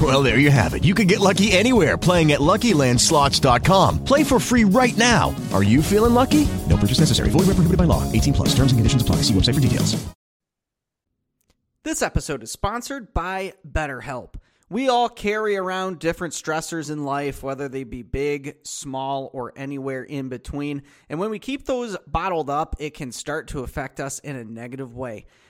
Well, there you have it. You can get lucky anywhere playing at LuckyLandSlots.com. Play for free right now. Are you feeling lucky? No purchase necessary. Void where prohibited by law. 18 plus. Terms and conditions apply. See website for details. This episode is sponsored by BetterHelp. We all carry around different stressors in life, whether they be big, small, or anywhere in between. And when we keep those bottled up, it can start to affect us in a negative way.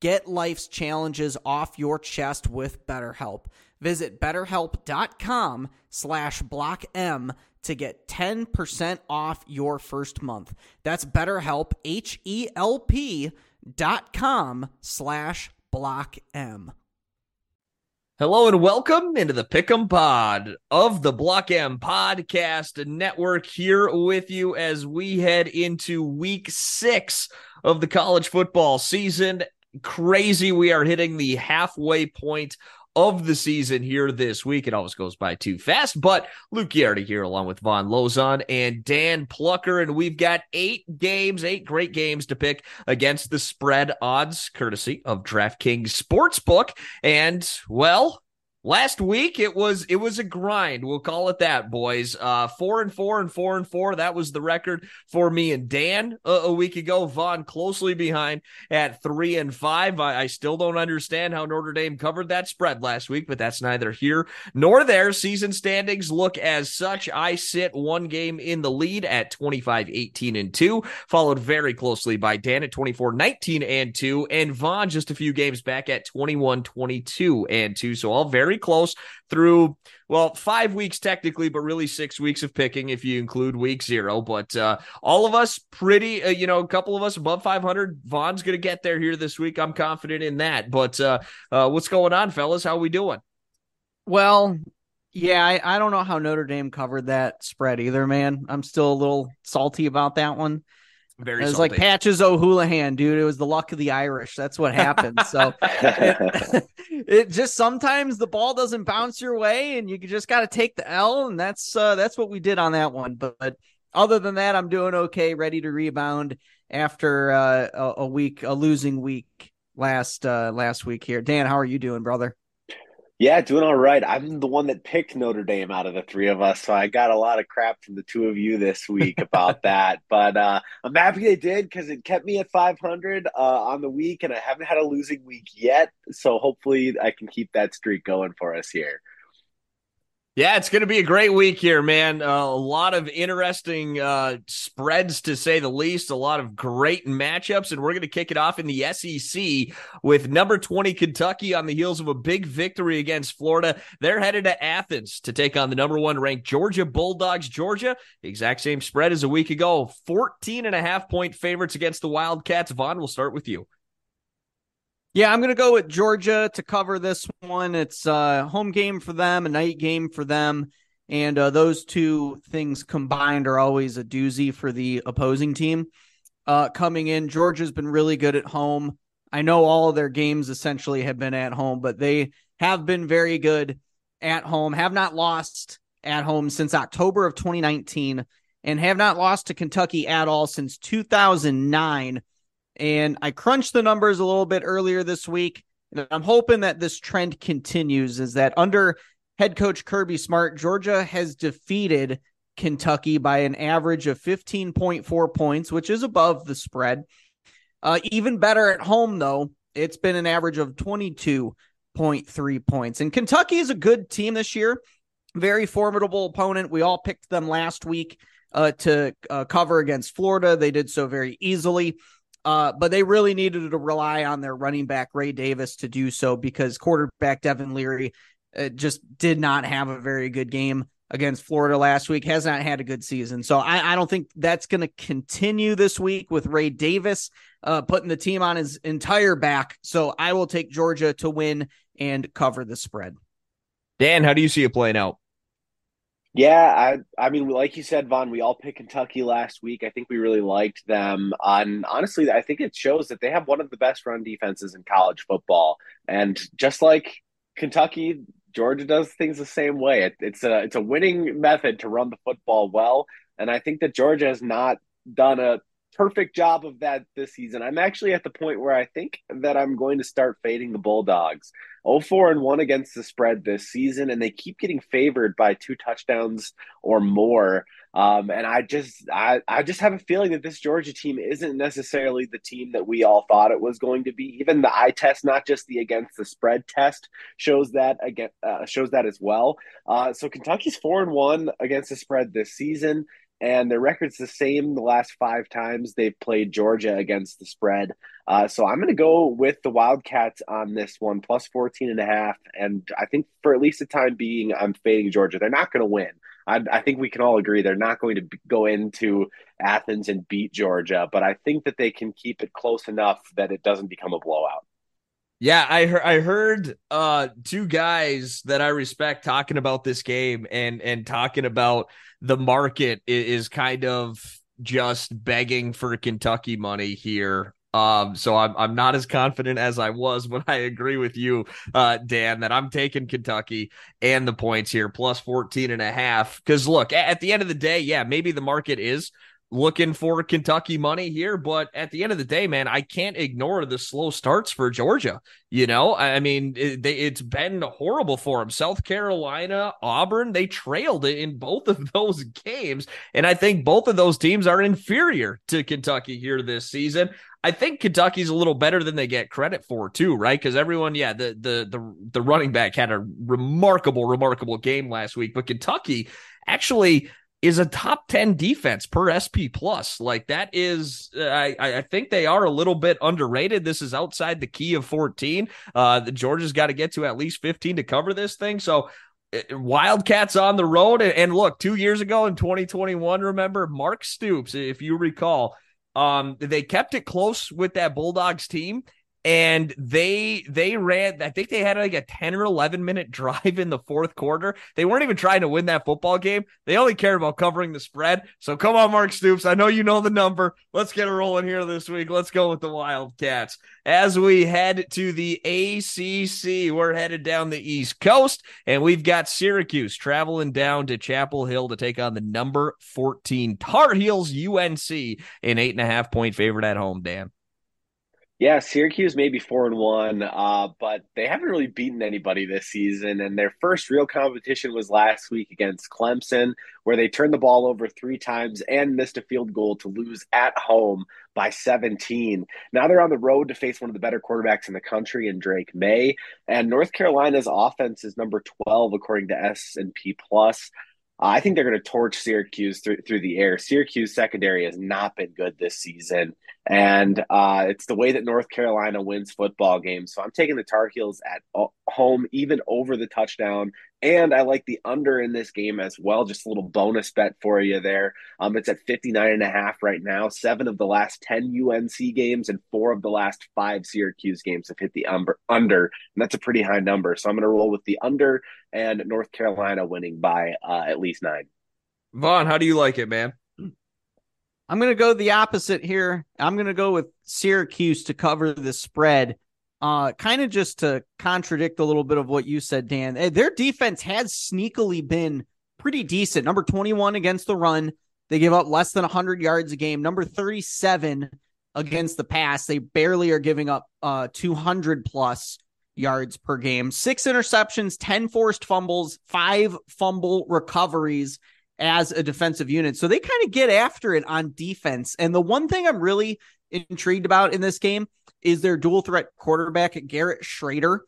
Get life's challenges off your chest with BetterHelp. Visit betterhelp.com slash blockm to get 10% off your first month. That's betterhelp, H-E-L-P dot com slash blockm. Hello and welcome into the Pick'em Pod of the Block M Podcast Network here with you as we head into week six of the college football season. Crazy. We are hitting the halfway point of the season here this week. It always goes by too fast, but Luke Yoder here along with Von Lozon and Dan Plucker. And we've got eight games, eight great games to pick against the spread odds, courtesy of DraftKings Sportsbook. And well, Last week it was it was a grind. We'll call it that, boys. Uh, four and four and four and four. That was the record for me and Dan a, a week ago. Von closely behind at three and five. I, I, still don't understand how Notre Dame covered that spread last week, but that's neither here nor there. Season standings look as such. I sit one game in the lead at 25, 18 and two, followed very closely by Dan at 24, 19 and two, and Von just a few games back at 21, 22 and two. So all very close through well five weeks technically but really six weeks of picking if you include week zero. But uh, all of us pretty uh, you know a couple of us above 500 von's gonna get there here this week. I'm confident in that. But uh, uh what's going on fellas? How we doing? Well yeah I, I don't know how notre dame covered that spread either man. I'm still a little salty about that one very it was salty. like Patches O'Houlihan, dude. It was the luck of the Irish. That's what happened. So it, it, just sometimes the ball doesn't bounce your way, and you just got to take the L, and that's uh, that's what we did on that one. But, but, other than that, I'm doing okay, ready to rebound after uh, a, a, week, a losing week last uh, last week here. Dan, how are you doing, brother? Yeah, doing all right. I'm the one that picked Notre Dame out of the three of us, so I got a lot of crap from the two of you this week about that. But uh, I'm happy they did because it kept me at 500 uh, on the week, and I haven't had a losing week yet. So hopefully, I can keep that streak going for us here. Yeah, it's going to be a great week here, man. Uh, a lot of interesting uh, spreads, to say the least. A lot of great matchups, and we're going to kick it off in the SEC with number 20 Kentucky on the heels of a big victory against Florida. They're headed to Athens to take on the number one ranked Georgia Bulldogs. Georgia, exact same spread as a week ago, 14 and a half point favorites against the Wildcats. Von, we'll start with you. Yeah, I'm going to go with Georgia to cover this one. It's a home game for them, a night game for them. And uh, those two things combined are always a doozy for the opposing team. Uh, coming in, Georgia's been really good at home. I know all of their games essentially have been at home, but they have been very good at home, have not lost at home since October of 2019, and have not lost to Kentucky at all since 2009. And I crunched the numbers a little bit earlier this week. And I'm hoping that this trend continues is that under head coach Kirby Smart, Georgia has defeated Kentucky by an average of 15.4 points, which is above the spread. Uh, even better at home, though, it's been an average of 22.3 points. And Kentucky is a good team this year, very formidable opponent. We all picked them last week uh, to uh, cover against Florida. They did so very easily. Uh, but they really needed to rely on their running back Ray Davis to do so because quarterback Devin Leary uh, just did not have a very good game against Florida last week. Has not had a good season, so I, I don't think that's going to continue this week with Ray Davis uh, putting the team on his entire back. So I will take Georgia to win and cover the spread. Dan, how do you see it playing out? Yeah, I I mean, like you said, Von, we all picked Kentucky last week. I think we really liked them. And honestly, I think it shows that they have one of the best run defenses in college football. And just like Kentucky, Georgia does things the same way. It, it's a it's a winning method to run the football well. And I think that Georgia has not done a perfect job of that this season. I'm actually at the point where I think that I'm going to start fading the Bulldogs. 4 and 1 against the spread this season, and they keep getting favored by two touchdowns or more. Um, and I just I, I just have a feeling that this Georgia team isn't necessarily the team that we all thought it was going to be. Even the eye test, not just the against the spread test, shows that again uh, shows that as well. Uh, so Kentucky's four and one against the spread this season and their record's the same the last five times they've played Georgia against the spread. Uh, so I'm going to go with the Wildcats on this one, plus 14 and a half. And I think for at least the time being, I'm fading Georgia. They're not going to win. I, I, think we can all agree they're not going to go into Athens and beat Georgia, but I think that they can keep it close enough that it doesn't become a blowout. Yeah, I heard I heard uh two guys that I respect talking about this game and and talking about the market is kind of just begging for Kentucky money here. Um, so I'm I'm not as confident as I was, but I agree with you, uh, Dan, that I'm taking Kentucky and the points here, plus 14 and a half. Because look, at the end of the day, yeah, maybe the market is looking for Kentucky money here, but at the end of the day, man, I can't ignore the slow starts for Georgia. You know, I mean, it, it's been horrible for them. South Carolina, Auburn, they trailed it in both of those games, and I think both of those teams are inferior to Kentucky here this season. I think Kentucky's a little better than they get credit for too, right? Because everyone, yeah, the the the the running back had a remarkable, remarkable game last week, but Kentucky actually is a top 10 defense per SP plus. Like that is, I, I think they are a little bit underrated. This is outside the key of 14. Uh, the Georgia's got to get to at least 15 to cover this thing. So eh, Wildcats on the road. And look, two years ago in 2021, remember Mark Stoops, if you recall, um, they kept it close with that Bulldogs team and they they ran i think they had like a 10 or 11 minute drive in the fourth quarter. They weren't even trying to win that football game. They only cared about covering the spread. So come on mark stoops. I know you know the number. Let's get it rolling here this week. Let's go with the wildcats. As we head to the acc we're headed down the east coast and we've got syracuse traveling down to chapel hill to take on the number 14 tar heels unc an eight and a half point favorite at home dan yeah, Syracuse may be four and one, uh, but they haven't really beaten anybody this season. And their first real competition was last week against Clemson, where they turned the ball over three times and missed a field goal to lose at home by 17. Now they're on the road to face one of the better quarterbacks in the country in Drake Maye. And North Carolina's offense is number 12 according to S and P Plus. Uh, I think they're going to torch Syracuse through, through the air. Syracuse secondary has not been good this season, and uh, it's the way that North Carolina wins football games. So I'm taking the Tar Heels at home, even over the touchdown And I like the under in this game as well. Just a little bonus bet for you there. Um, it's at 59 and a half right now. Seven of the last 10 UNC games and four of the last five Syracuse games have hit the under, under and that's a pretty high number. So I'm going to roll with the under and North Carolina winning by uh, at least nine. Von, how do you like it, man? I'm going to go the opposite here. I'm going to go with Syracuse to cover the spread. Uh, kind of just to contradict a little bit of what you said, Dan. Eh, their defense has sneakily been pretty decent. Number 21 against the run. They give up less than 100 yards a game. Number 37 against the pass. They barely are giving up uh 200 plus yards per game. Six interceptions, 10 forced fumbles, five fumble recoveries as a defensive unit. So they kind of get after it on defense. And the one thing I'm really intrigued about in this game is their dual threat quarterback, Garrett Shrader.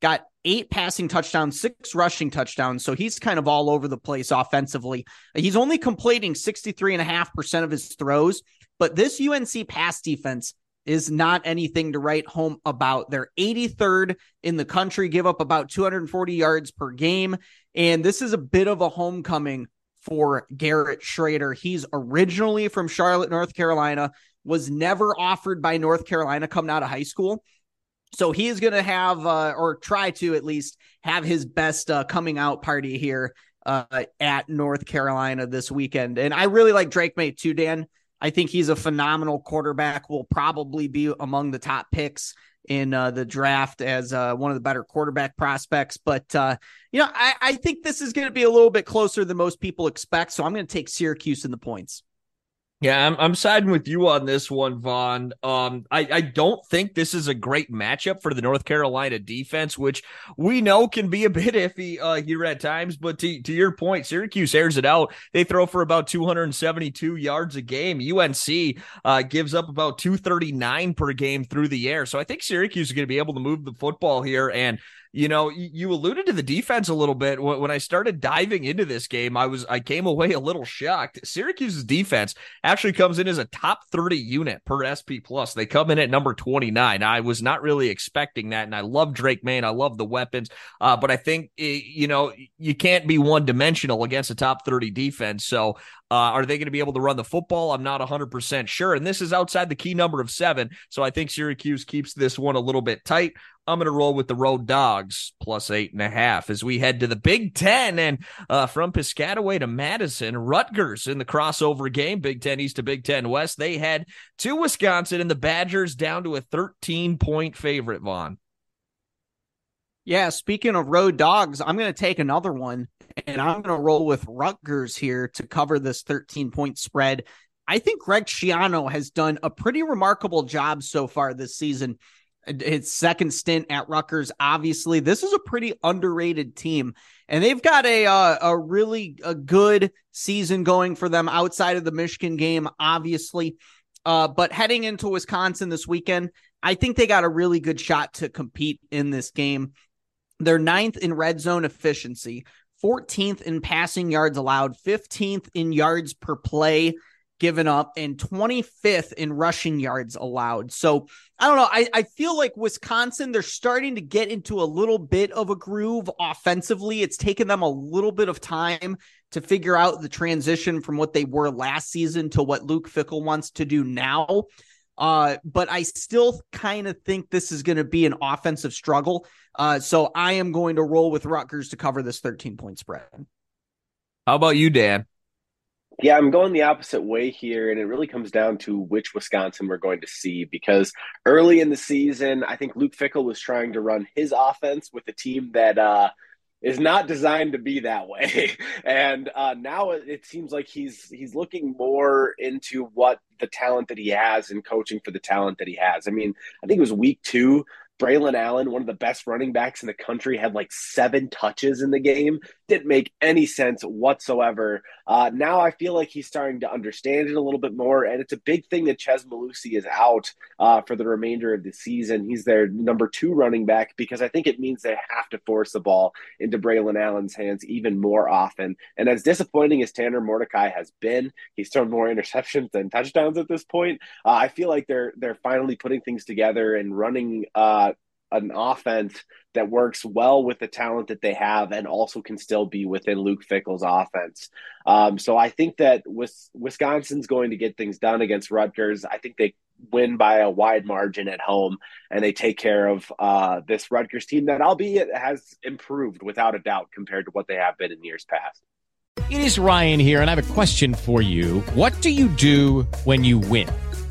Got eight passing touchdowns, six rushing touchdowns. So he's kind of all over the place offensively. He's only completing 63.5% of his throws, but this UNC pass defense is not anything to write home about. They're 83rd in the country, give up about 240 yards per game. And this is a bit of a homecoming for Garrett Shrader. He's originally from Charlotte, North Carolina, was never offered by North Carolina coming out of high school. So he is going to have, uh, or try to at least have his best uh, coming out party here uh, at North Carolina this weekend. And I really like Drake Maye too, Dan. I think he's a phenomenal quarterback. Will probably be among the top picks in uh, the draft as uh, one of the better quarterback prospects. But uh, you know, I, I think this is going to be a little bit closer than most people expect. So I'm going to take Syracuse in the points. Yeah, I'm, I'm siding with you on this one, Von. Um, I, I don't think this is a great matchup for the North Carolina defense, which we know can be a bit iffy uh, here at times. But to, to your point, Syracuse airs it out. They throw for about 272 yards a game. UNC uh, gives up about 239 per game through the air. So I think Syracuse is going to be able to move the football here. And you know, you alluded to the defense a little bit. When I started diving into this game, I was I came away a little shocked. Syracuse's defense actually comes in as a top 30 unit per SP plus. They come in at number 29. I was not really expecting that, and I love Drake Maye. I love the weapons, uh, but I think you know you can't be one dimensional against a top 30 defense. So uh, are they going to be able to run the football? I'm not 100% sure. And this is outside the key number of seven. So I think Syracuse keeps this one a little bit tight. I'm going to roll with the Road Dogs plus eight and a half as we head to the Big Ten and uh, from Piscataway to Madison, Rutgers in the crossover game, Big Ten East to Big Ten West. They head to Wisconsin and the Badgers down to a 13 point favorite, Von. Yeah, speaking of road dogs, I'm going to take another one and I'm going to roll with Rutgers here to cover this 13 point spread. I think Greg Schiano has done a pretty remarkable job so far this season his second stint at Rutgers. Obviously, this is a pretty underrated team, and they've got a uh, a really a good season going for them outside of the Michigan game, obviously. Uh, but heading into Wisconsin this weekend, I think they got a really good shot to compete in this game. They're ninth in red zone efficiency, 14th in passing yards allowed, 15th in yards per play given up and 25th in rushing yards allowed. So I don't know. I, I feel like Wisconsin, they're starting to get into a little bit of a groove offensively. It's taken them a little bit of time to figure out the transition from what they were last season to what Luke Fickell wants to do now. Uh, but I still kind of think this is going to be an offensive struggle. Uh, so I am going to roll with Rutgers to cover this 13 point spread. How about you, Dan? Yeah, I'm going the opposite way here, and it really comes down to which Wisconsin we're going to see. Because early in the season, I think Luke Fickell was trying to run his offense with a team that uh, is not designed to be that way, and uh, now it seems like he's he's looking more into what the talent that he has and coaching for the talent that he has. I mean, I think it was week two Braylon Allen, one of the best running backs in the country, had like seven touches in the game. Didn't make any sense whatsoever. Uh, now I feel like he's starting to understand it a little bit more, and it's a big thing that Chez Mellusi is out uh, for the remainder of the season. He's their number two running back because I think it means they have to force the ball into Braylon Allen's hands even more often. And as disappointing as Tanner Mordecai has been, he's thrown more interceptions than touchdowns at this point. Uh, I feel like they're they're finally putting things together and running. Uh, an offense that works well with the talent that they have and also can still be within Luke Fickell's offense. Um, so I think that Wisconsin's going to get things done against Rutgers. I think they win by a wide margin at home and they take care of uh, this Rutgers team that, albeit, has improved without a doubt compared to what they have been in years past. It is Ryan here, and I have a question for you. What do you do when you win?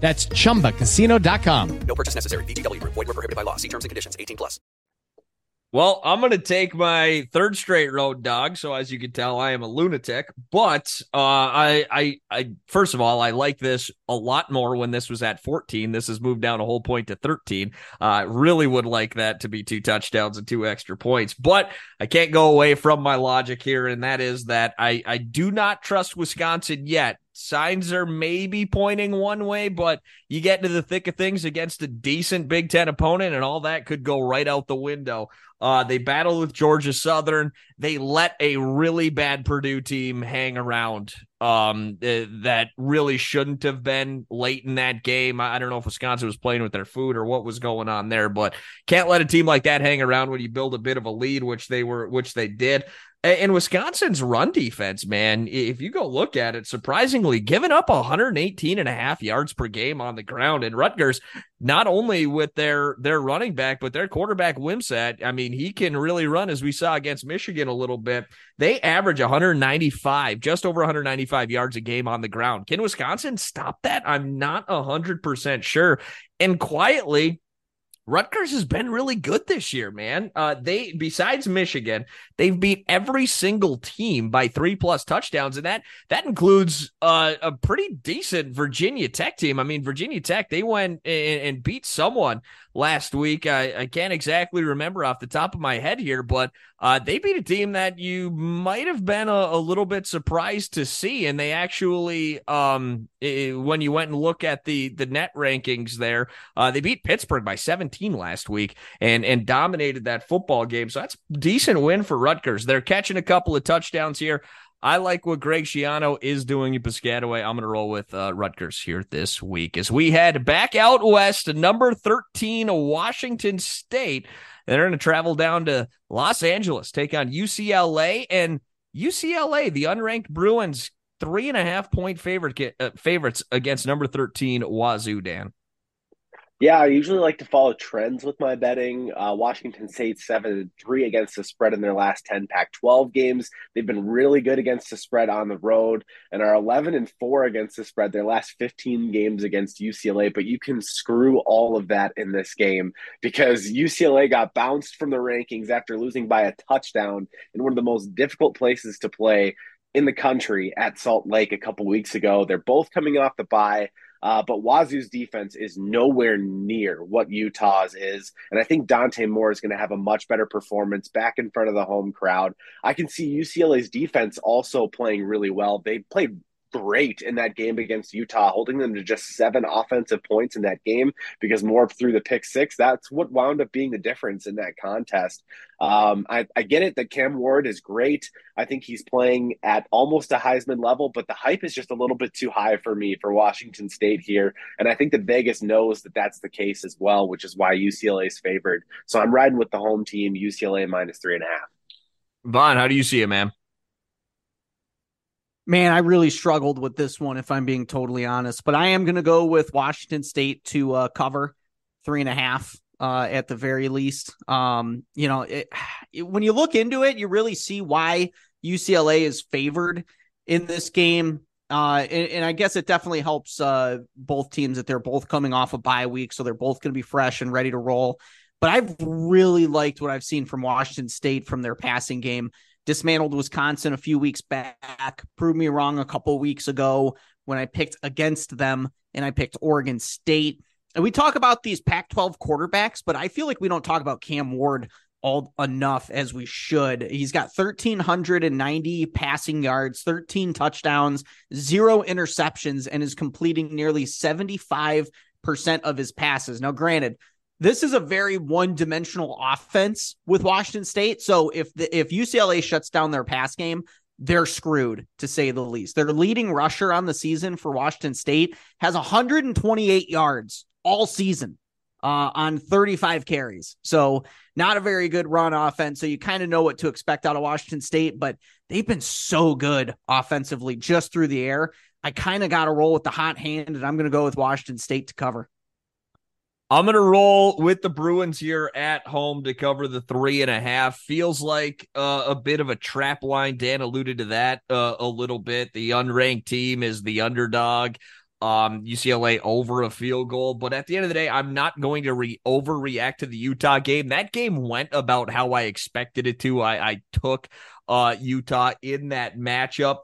That's ChumbaCasino.com. No purchase necessary. VGW. Void were prohibited by law. See terms and conditions. 18 plus. Well, I'm going to take my third straight road dog. So as you can tell, I am a lunatic. But uh, I, I, I, first of all, I like this a lot more when this was at 14. This has moved down a whole point to 13. I uh, really would like that to be two touchdowns and two extra points. But I can't go away from my logic here, and that is that I, I do not trust Wisconsin yet signs are maybe pointing one way, but you get into the thick of things against a decent Big Ten opponent, and all that could go right out the window. Uh, they battled with Georgia Southern. They let a really bad Purdue team hang around um, uh, that really shouldn't have been late in that game. I don't know if Wisconsin was playing with their food or what was going on there, but can't let a team like that hang around when you build a bit of a lead, which they were, which they did. And Wisconsin's run defense, man, if you go look at it, surprisingly, giving up 118 and a half yards per game on the ground. And Rutgers, not only with their their running back, but their quarterback Wimsatt, I mean, he can really run as we saw against Michigan a little bit. They average 195, just over 195 yards a game on the ground. Can Wisconsin stop that? I'm not 100% sure. And quietly, Rutgers has been really good this year, man. Uh, they besides Michigan, they've beat every single team by three plus touchdowns, and that that includes uh, a pretty decent Virginia Tech team. I mean, Virginia Tech they went and, and beat someone last week. I, I, can't exactly remember off the top of my head here, but uh, they beat a team that you might have been a, a, little bit surprised to see, and they actually, um, it, when you went and look at the the net rankings there, uh, they beat Pittsburgh by 17 last week and and dominated that football game. So that's decent win for Rutgers. They're catching a couple of touchdowns here. I like what Greg Schiano is doing in Piscataway. I'm going to roll with uh, Rutgers here this week as we head back out west to number 13, Washington State. They're going to travel down to Los Angeles, take on UCLA and UCLA, the unranked Bruins, three and a half point favorite uh, favorites against number 13 Wazoo. Dan. Yeah, I usually like to follow trends with my betting. Uh, Washington State 7 3 against the spread in their last 10 Pac 12 games. They've been really good against the spread on the road and are 11 and 4 against the spread their last 15 games against UCLA. But you can screw all of that in this game because UCLA got bounced from the rankings after losing by a touchdown in one of the most difficult places to play in the country at Salt Lake a couple weeks ago. They're both coming off the bye. Uh, but Wazoo's defense is nowhere near what Utah's is. And I think Dante Moore is going to have a much better performance back in front of the home crowd. I can see UCLA's defense also playing really well. They played great in that game against Utah, holding them to just seven offensive points in that game because Moore threw the pick six. That's what wound up being the difference in that contest. Um, I, I get it that Cam Ward is great. I think he's playing at almost a Heisman level, but the hype is just a little bit too high for me for Washington State here. And I think that Vegas knows that that's the case as well, which is why UCLA is favored. So I'm riding with the home team, UCLA minus three and a half. Von, how do you see it, man? Man, I really struggled with this one, if I'm being totally honest. But I am going to go with Washington State to uh, cover three and a half uh, at the very least. Um, you know, it, it, when you look into it, you really see why UCLA is favored in this game. Uh, and, and, I guess it definitely helps uh, both teams that they're both coming off a bye week, so they're both going to be fresh and ready to roll. But I've really liked what I've seen from Washington State from their passing game dismantled Wisconsin a few weeks back, proved me wrong a couple weeks ago when I picked against them and I picked Oregon State. And we talk about these Pac 12 quarterbacks, but I feel like we don't talk about Cam Ward all enough as we should. He's got 1,390 passing yards, 13 touchdowns, zero interceptions, and is completing nearly 75% of his passes. Now, granted, this is a very one-dimensional offense with Washington State. So if the, if UCLA shuts down their pass game, they're screwed to say the least. Their leading rusher on the season for Washington State has 128 yards all season uh, on 35 carries. So not a very good run offense. So you kind of know what to expect out of Washington State, but they've been so good offensively just through the air. I kind of got to roll with the hot hand, and I'm going to go with Washington State to cover. I'm going to roll with the Bruins here at home to cover the three and a half. Feels like uh, a bit of a trap line. Dan alluded to that uh, a little bit. The unranked team is the underdog. Um, UCLA over a field goal, but at the end of the day, I'm not going to re- overreact to the Utah game. That game went about how I expected it to. I, I took uh, Utah in that matchup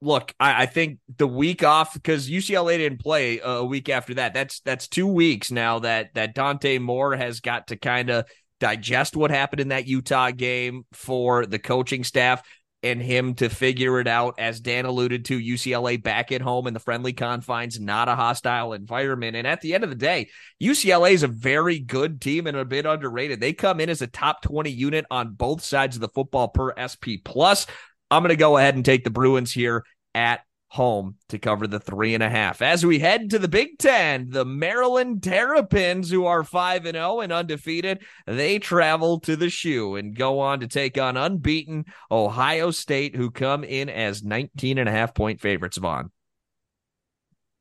look, I, I, think the week off because UCLA didn't play a week after that. That's that's two weeks now that that Dante Moore has got to kind of digest what happened in that Utah game for the coaching staff and him to figure it out. As Dan alluded to, UCLA back at home in the friendly confines, not a hostile environment. And at the end of the day, UCLA is a very good team and a bit underrated. They come in as a top 20 unit on both sides of the football per SP plus. I'm going to go ahead and take the Bruins here at home to cover the three and a half. As we head to the Big Ten, the Maryland Terrapins, who are 5 and 0 and undefeated, they travel to the shoe and go on to take on unbeaten Ohio State, who come in as 19 and a half point favorites, Von.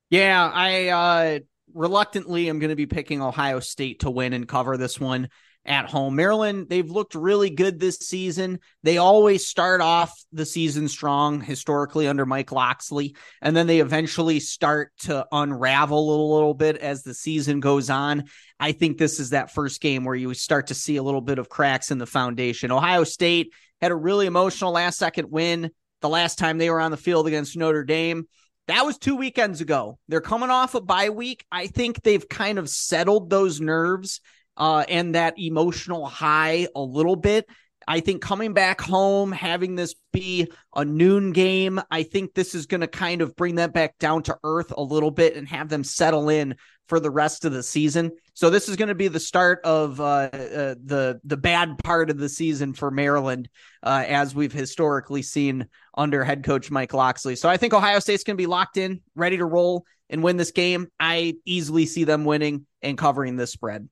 Yeah, I uh reluctantly am going to be picking Ohio State to win and cover this one at home. Maryland, they've looked really good this season. They always start off the season strong historically under Mike Locksley, and then they eventually start to unravel a little bit as the season goes on. I think this is that first game where you start to see a little bit of cracks in the foundation. Ohio State had a really emotional last second win the last time they were on the field against Notre Dame. That was two weekends ago. They're coming off a bye week. I think they've kind of settled those nerves uh, and that emotional high a little bit. I think coming back home, having this be a noon game, I think this is going to kind of bring them back down to earth a little bit and have them settle in for the rest of the season. So this is going to be the start of uh, uh, the the bad part of the season for Maryland, uh, as we've historically seen under head coach Mike Locksley. So I think Ohio State's going to be locked in, ready to roll and win this game. I easily see them winning and covering this spread.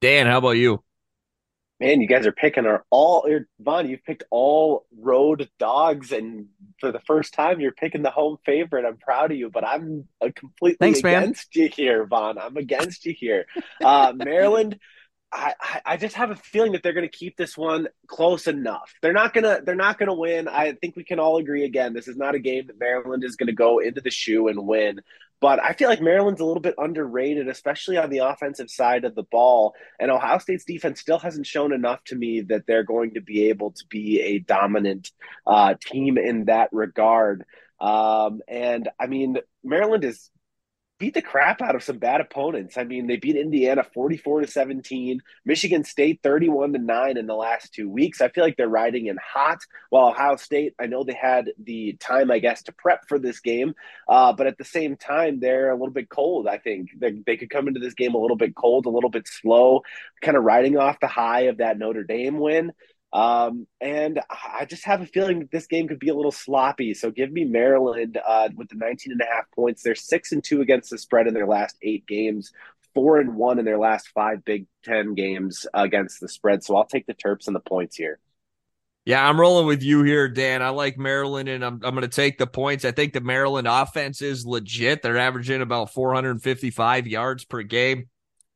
Dan, how about you? Man, you guys are picking our all Von, you've picked all road dogs and for the first time you're picking the home favorite. I'm proud of you, but I'm uh, completely Thanks, man. against you here, Von. I'm against you here. Uh, Maryland I, I just have a feeling that they're going to keep this one close enough. They're not gonna they're not gonna win. I think we can all agree again. This is not a game that Maryland is going to go into the shoe and win. But I feel like Maryland's a little bit underrated, especially on the offensive side of the ball. And Ohio State's defense still hasn't shown enough to me that they're going to be able to be a dominant uh, team in that regard. Um, and I mean, Maryland is beat the crap out of some bad opponents. I mean, they beat Indiana 44 to 17, Michigan State 31 to 9 in the last 2 weeks. I feel like they're riding in hot. While Ohio State, I know they had the time I guess to prep for this game, uh, but at the same time they're a little bit cold, I think. They, they could come into this game a little bit cold, a little bit slow, kind of riding off the high of that Notre Dame win. Um, and I just have a feeling that this game could be a little sloppy. So give me Maryland uh, with the 19 and a half points. They're six and two against the spread in their last eight games, four and one in their last five Big Ten games against the spread. So I'll take the Terps and the points here. Yeah, I'm rolling with you here, Dan. I like Maryland, and I'm I'm going to take the points. I think the Maryland offense is legit. They're averaging about 455 yards per game.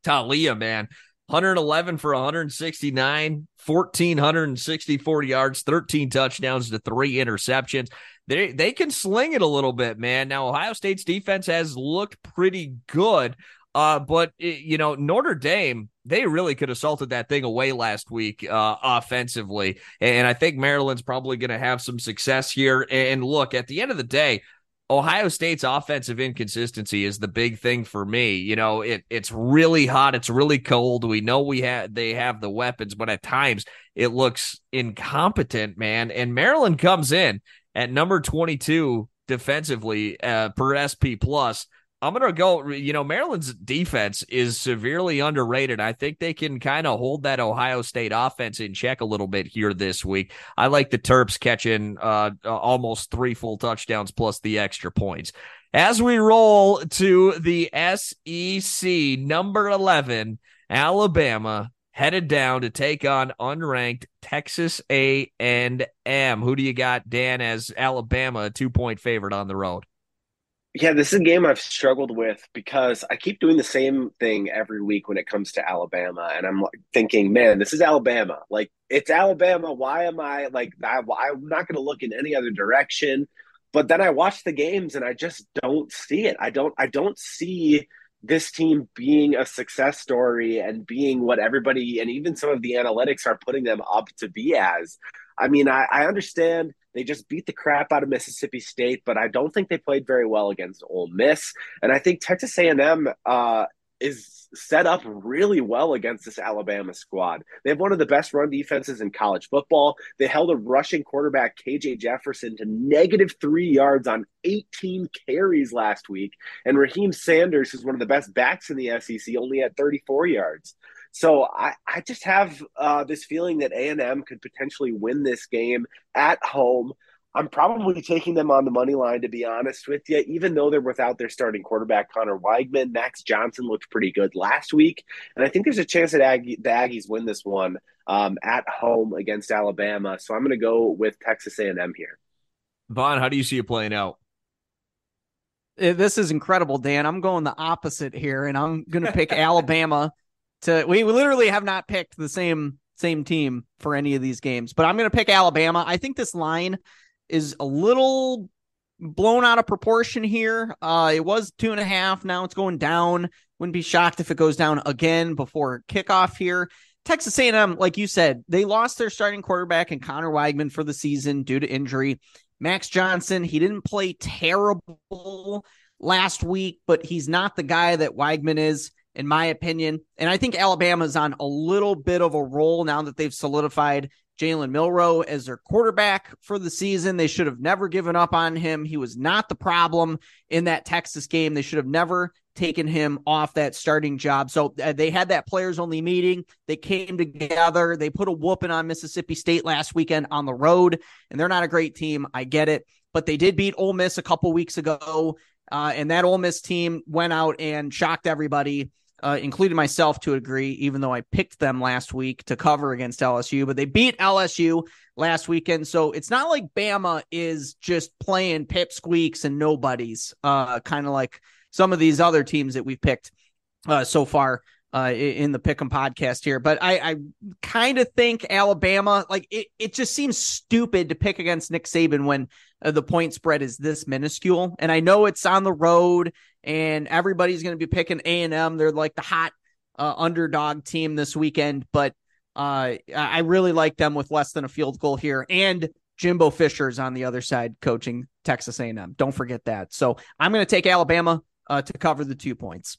Taulia, man, 111 for 169, 1,464 yards, 13 touchdowns to three interceptions. They they can sling it a little bit, man. Now Ohio State's defense has looked pretty good, uh, but it, you know Notre Dame they really could have salted that thing away last week uh, offensively, and I think Maryland's probably going to have some success here. And look, at the end of the day, Ohio State's offensive inconsistency is the big thing for me. You know, it it's really hot, it's really cold. We know we have they have the weapons, but at times it looks incompetent, man. And Maryland comes in at number 22 defensively uh, per SP plus. I'm going to go, you know, Maryland's defense is severely underrated. I think they can kind of hold that Ohio State offense in check a little bit here this week. I like the Terps catching uh, almost three full touchdowns plus the extra points. As we roll to the SEC, number 11, Alabama headed down to take on unranked Texas A&M. Who do you got, Dan, as Alabama, a two-point favorite on the road? Yeah, this is a game I've struggled with because I keep doing the same thing every week when it comes to Alabama, and I'm thinking, man, this is Alabama. Like it's Alabama. Why am I like I, I'm not going to look in any other direction? But then I watch the games and I just don't see it. I don't. I don't see this team being a success story and being what everybody and even some of the analytics are putting them up to be as. I mean, I, I understand they just beat the crap out of Mississippi State, but I don't think they played very well against Ole Miss. And I think Texas A&M uh, is set up really well against this Alabama squad. They have one of the best run defenses in college football. They held a rushing quarterback, KJ Jefferson, to negative three yards on 18 carries last week. And Raheim Sanders, who's one of the best backs in the SEC, only had 34 yards. So I, I just have uh, this feeling that A and M could potentially win this game at home. I'm probably taking them on the money line, to be honest with you, even though they're without their starting quarterback, Conner Weigman. Max Johnson looked pretty good last week. And I think there's a chance that Aggie, the Aggies win this one um, at home against Alabama. So I'm going to go with Texas A&M here. Von, how do you see it playing out? This is incredible, Dan. I'm going the opposite here, and I'm going to pick Alabama to we literally have not picked the same same team for any of these games, but I'm going to pick Alabama. I think this line is a little blown out of proportion here. Uh, it was two and a half. Now it's going down. Wouldn't be shocked if it goes down again before kickoff here. Texas A&M, like you said, they lost their starting quarterback and Conner Weigman for the season due to injury. Max Johnson, he didn't play terrible last week, but he's not the guy that Weigman is in my opinion. And I think Alabama's on a little bit of a roll now that they've solidified Jalen Milroe as their quarterback for the season. They should have never given up on him. He was not the problem in that Texas game. They should have never taken him off that starting job. So uh, they had that players only meeting. They came together. They put a whooping on Mississippi State last weekend on the road, and they're not a great team. I get it. But they did beat Ole Miss a couple weeks ago. Uh, and that Ole Miss team went out and shocked everybody uh, including myself, to agree, even though I picked them last week to cover against LSU, but they beat LSU last weekend. So it's not like Bama is just playing pipsqueaks and nobodies, uh, kind of like some of these other teams that we've picked uh, so far uh, in the Pick'em podcast here. But I, I kind of think Alabama, like it, it just seems stupid to pick against Nick Saban when uh, the point spread is this minuscule. And I know it's on the road and everybody's going to be picking A&M. They're like the hot uh, underdog team this weekend, but uh, I really like them with less than a field goal here. And Jimbo Fisher's on the other side coaching Texas A&M. Don't forget that. So I'm going to take Alabama uh, to cover the two points.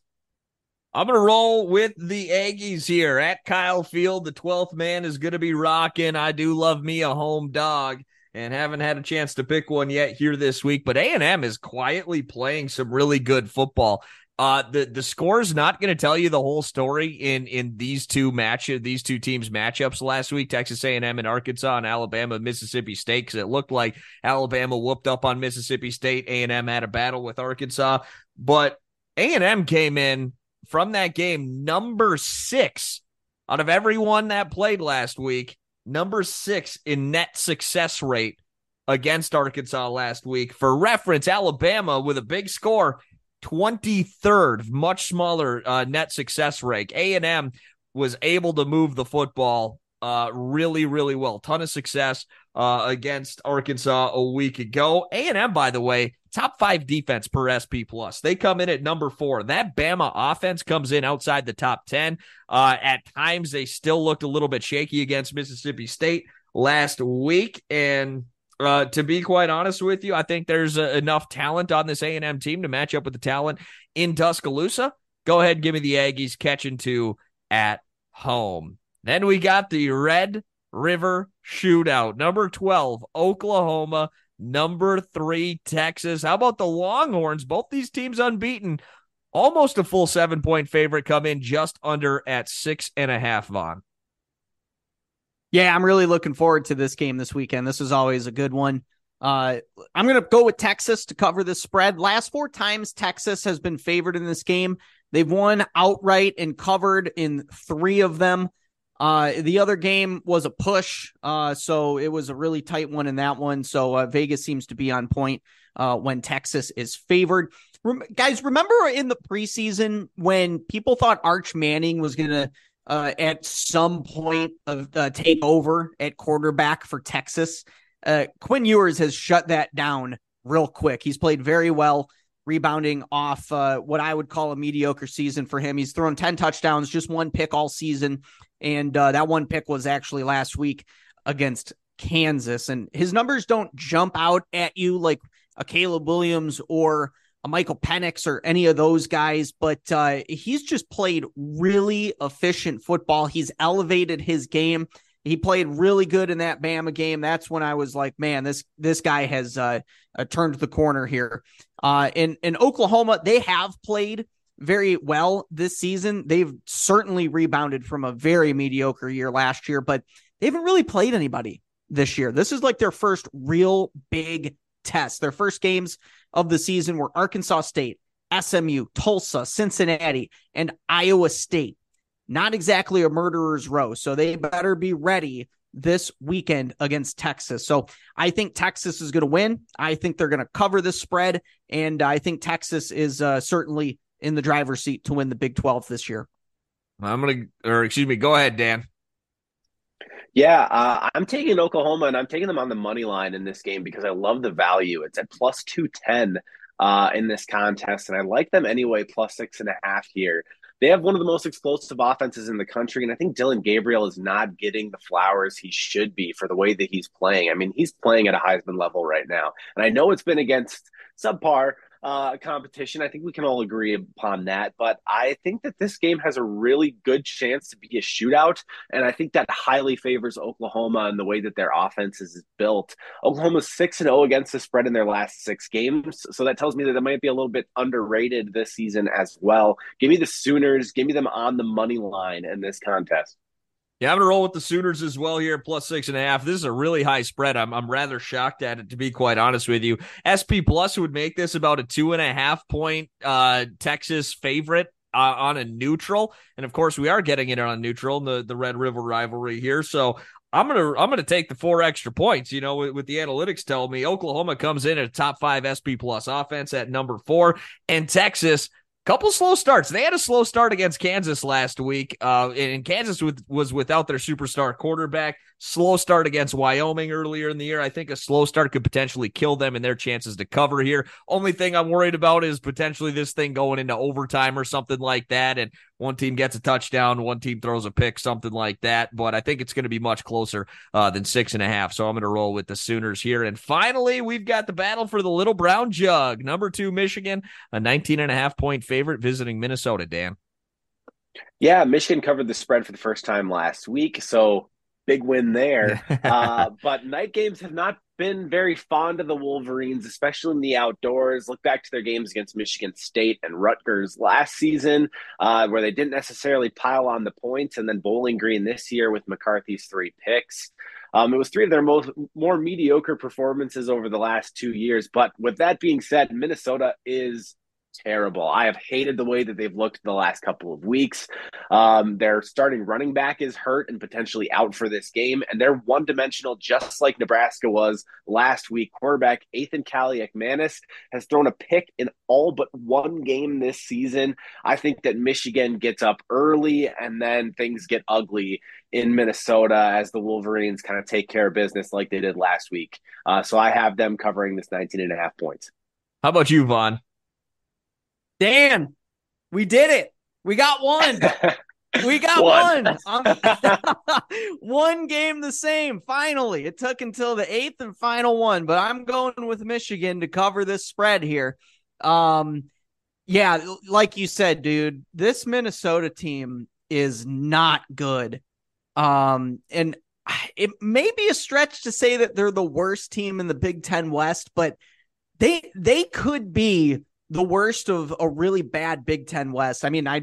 I'm going to roll with the Aggies here at Kyle Field. The 12th man is going to be rocking. I do love me a home dog and haven't had a chance to pick one yet here this week, but A&M is quietly playing some really good football. Uh, the the score is not going to tell you the whole story in in these two matches, these two teams matchups last week, Texas A&M and Arkansas and Alabama, Mississippi State, because it looked like Alabama whooped up on Mississippi State, A&M had a battle with Arkansas, but A&M came in from that game, number six out of everyone that played last week, number six in net success rate against Arkansas last week. For reference, Alabama with a big score, 23rd, much smaller uh, net success rate. A&M was able to move the football uh, really, really well. Ton of success uh, against Arkansas a week ago. A&M, by the way, top five defense per SP plus. They come in at number four. That Bama offense comes in outside the top 10. Uh, at times, they still looked a little bit shaky against Mississippi State last week. And uh, to be quite honest with you, I think there's uh, enough talent on this A&M team to match up with the talent in Tuscaloosa. Go ahead, give me the Aggies catching two at home. Then we got the Red River Shootout. Number 12, Oklahoma. Number three, Texas. How about the Longhorns? Both these teams unbeaten. Almost a full seven point favorite come in just under at six and a half, Von. Yeah, I'm really looking forward to this game this weekend. This is always a good one. Uh, I'm going to go with Texas to cover the spread. Last four times Texas has been favored in this game. They've won outright and covered in three of them. Uh, the other game was a push, uh, so it was a really tight one in that one. So uh, Vegas seems to be on point uh, when Texas is favored. Rem- guys, remember in the preseason when people thought Arch Manning was going to uh, at some point of take over at quarterback for Texas? Quinn Ewers has shut that down real quick. He's played very well rebounding off uh, what I would call a mediocre season for him. He's thrown 10 touchdowns, just one pick all season. And uh, that one pick was actually last week against Kansas. And his numbers don't jump out at you like a Caleb Williams or a Michael Penix or any of those guys, but uh, he's just played really efficient football. He's elevated his game. He played really good in that Bama game. That's when I was like, man, this this guy has uh, uh, turned the corner here. Uh, in in Oklahoma, they have played very well this season. They've certainly rebounded from a very mediocre year last year, but they haven't really played anybody this year. This is like their first real big test. Their first games of the season were Arkansas State, SMU, Tulsa, Cincinnati, and Iowa State. Not exactly a murderer's row. So they better be ready this weekend against Texas. So I think Texas is going to win. I think they're going to cover the spread. And I think Texas is uh, certainly in the driver's seat to win the Big 12 this year. I'm going to, or excuse me, go ahead, Dan. Yeah, uh, I'm taking Oklahoma and I'm taking them on the money line in this game because I love the value. It's at plus 210 uh, in this contest, and I like them anyway, plus six and a half here. They have one of the most explosive offenses in the country, and I think Dillon Gabriel is not getting the flowers he should be for the way that he's playing. I mean, he's playing at a Heisman level right now, and I know it's been against subpar uh, competition. I think we can all agree upon that. But I think that this game has a really good chance to be a shootout. And I think that highly favors Oklahoma and the way that their offense is built. Oklahoma's 6 and 0 against the spread in their last six games. So that tells me that they might be a little bit underrated this season as well. Give me the Sooners. Give me them on the money line in this contest. Yeah, I'm gonna roll with the Sooners as well here, plus six and a half. This is a really high spread. I'm I'm rather shocked at it, to be quite honest with you. SP Plus would make this about a two and a half point uh, Texas favorite uh, on a neutral, and of course we are getting it on neutral in the the Red River rivalry here. So I'm gonna I'm gonna take the four extra points. You know, with, with, the analytics tell me Oklahoma comes in at a top five SP plus offense at number four, and Texas couple slow starts. They had a slow start against Kansas last week, uh, and Kansas with, was without their superstar quarterback. Slow start against Wyoming earlier in the year. I think a slow start could potentially kill them and their chances to cover here. Only thing I'm worried about is potentially this thing going into overtime or something like that, and one team gets a touchdown, one team throws a pick, something like that. But I think it's going to be much closer uh, than six and a half. So I'm going to roll with the Sooners here. And finally, we've got the battle for the Little Brown Jug. Number two, Michigan, a 19 and a half point favorite visiting Minnesota, Dan. Yeah, Michigan covered the spread for the first time last week. So big win there. uh, but night games have not been very fond of the Wolverines, especially in the outdoors. Look back to their games against Michigan State and Rutgers last season, uh, where they didn't necessarily pile on the points, and then Bowling Green this year with McCarthy's three picks. Um, it was three of their most more mediocre performances over the last two years. But with that being said, Minnesota is terrible. I have hated the way that they've looked the last couple of weeks. Um, their starting running back is hurt and potentially out for this game, and they're one dimensional, just like Nebraska was last week. Quarterback Athan Kaliakmanis has thrown a pick in all but one game this season. I think that Michigan gets up early and then things get ugly in Minnesota as the Wolverines kind of take care of business like they did last week. Uh, so I have them covering this 19 and a half points. How about you, Von? Dan, we did it. We got one. We got one. one. one game the same. Finally, it took until the eighth and final one, but I'm going with Michigan to cover this spread here. Um, yeah, like you said, dude, this Minnesota team is not good. Um, and it may be a stretch to say that they're the worst team in the Big Ten West, but they they could be the worst of a really bad Big Ten West. I mean, I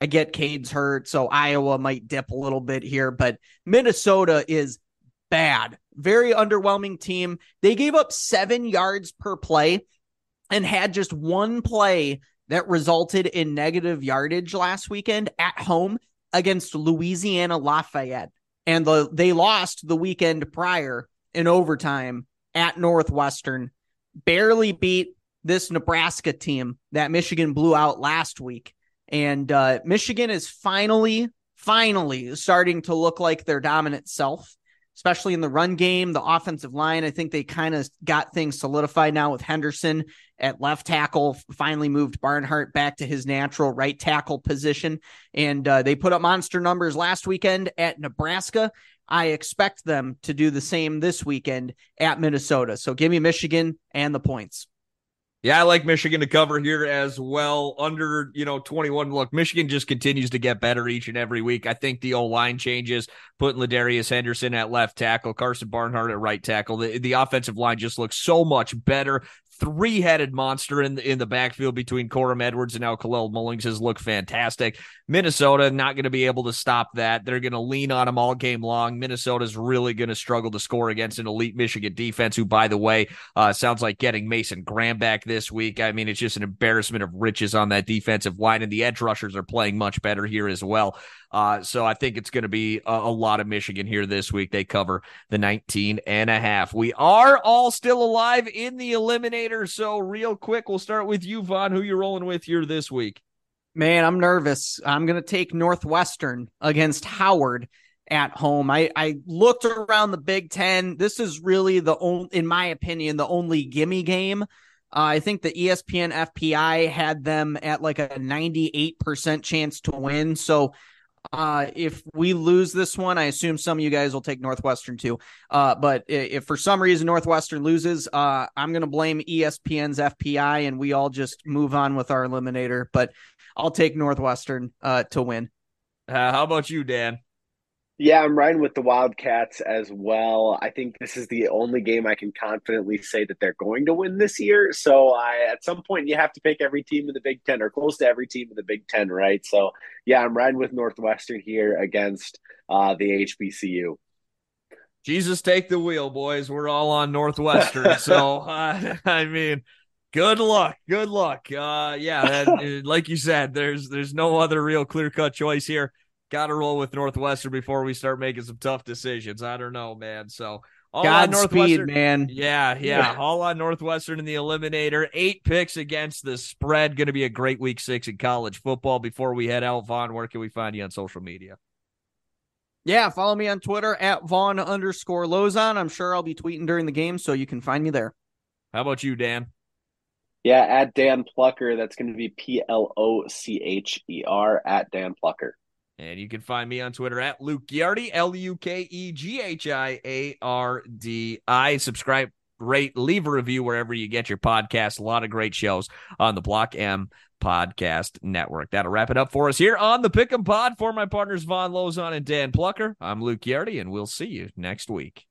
I get Cade's hurt, so Iowa might dip a little bit here, but Minnesota is bad. Very underwhelming team. They gave up seven yards per play and had just one play that resulted in negative yardage last weekend at home against Louisiana Lafayette. And the, they lost the weekend prior in overtime at Northwestern. Barely beat this Nebraska team that Michigan blew out last week. And uh, Michigan is finally, finally starting to look like their dominant self, especially in the run game, the offensive line. I think they kind of got things solidified now with Henderson at left tackle, finally moved Barnhart back to his natural right tackle position. And uh, they put up monster numbers last weekend at Nebraska. I expect them to do the same this weekend at Minnesota. So give me Michigan and the points. Yeah, I like Michigan to cover here as well. Under, you know, 21. Look, Michigan just continues to get better each and every week. I think the O line changes, putting Ladarius Henderson at left tackle, Karsen Barnhart at right tackle. The, the offensive line just looks so much better three headed monster in the, in the backfield between Corum Edwards and now Kalel Mullings has looked fantastic. Minnesota not going to be able to stop that. They're going to lean on him all game long. Minnesota's really going to struggle to score against an elite Michigan defense, who, by the way, uh, sounds like getting Mason Graham back this week. I mean, it's just an embarrassment of riches on that defensive line, and the edge rushers are playing much better here as well. Uh, so I think it's going to be a, a, lot of Michigan here this week. They cover the 19 and a half. We are all still alive in the eliminator. So real quick, we'll start with you, Von. Who you rolling with here this week? Man, I'm nervous. I'm going to take Northwestern against Howard at home. I, I looked around the Big Ten. This is really the only, in my opinion, the only gimme game. Uh, I think the ESPN FPI had them at like a 98% chance to win. So uh, if we lose this one, I assume some of you guys will take Northwestern too. Uh, but if for some reason Northwestern loses, uh, I'm going to blame ESPN's FPI and we all just move on with our eliminator. But I'll take Northwestern uh, to win. Uh, how about you, Dan? Yeah, I'm riding with the Wildcats as well. I think this is the only game I can confidently say that they're going to win this year. So I, at some point, you have to pick every team in the Big Ten or close to every team in the Big Ten, right? So yeah, I'm riding with Northwestern here against uh, the HBCU. Jesus, take the wheel, boys. We're all on Northwestern. so uh, I mean, Good luck. Good luck. Uh, yeah, that, like you said, there's there's no other real clear cut choice here. Got to roll with Northwestern before we start making some tough decisions. I don't know, man. So all on Godspeed, Northwestern, man. Yeah, yeah, Yeah. All on Northwestern in the Eliminator. Eight picks against the spread. Going to be a great week six in college football. Before we head out, Von, where can we find you on social media? Yeah, follow me on Twitter at Von underscore Lozon. I'm sure I'll be tweeting during the game, so you can find me there. How about you, Dan? Yeah, at Dan Plocher. That's going to be P L O C H E R at Dan Plocher. And you can find me on Twitter at Luke Ghiardi, L U K E G H I A R D I. Subscribe, rate, leave a review wherever you get your podcast. A lot of great shows on the Block M Podcast Network. That'll wrap it up for us here on the Pick'em Pod. For my partners Von Lozon and Dan Plocher, I'm Luke Ghiardi, and we'll see you next week.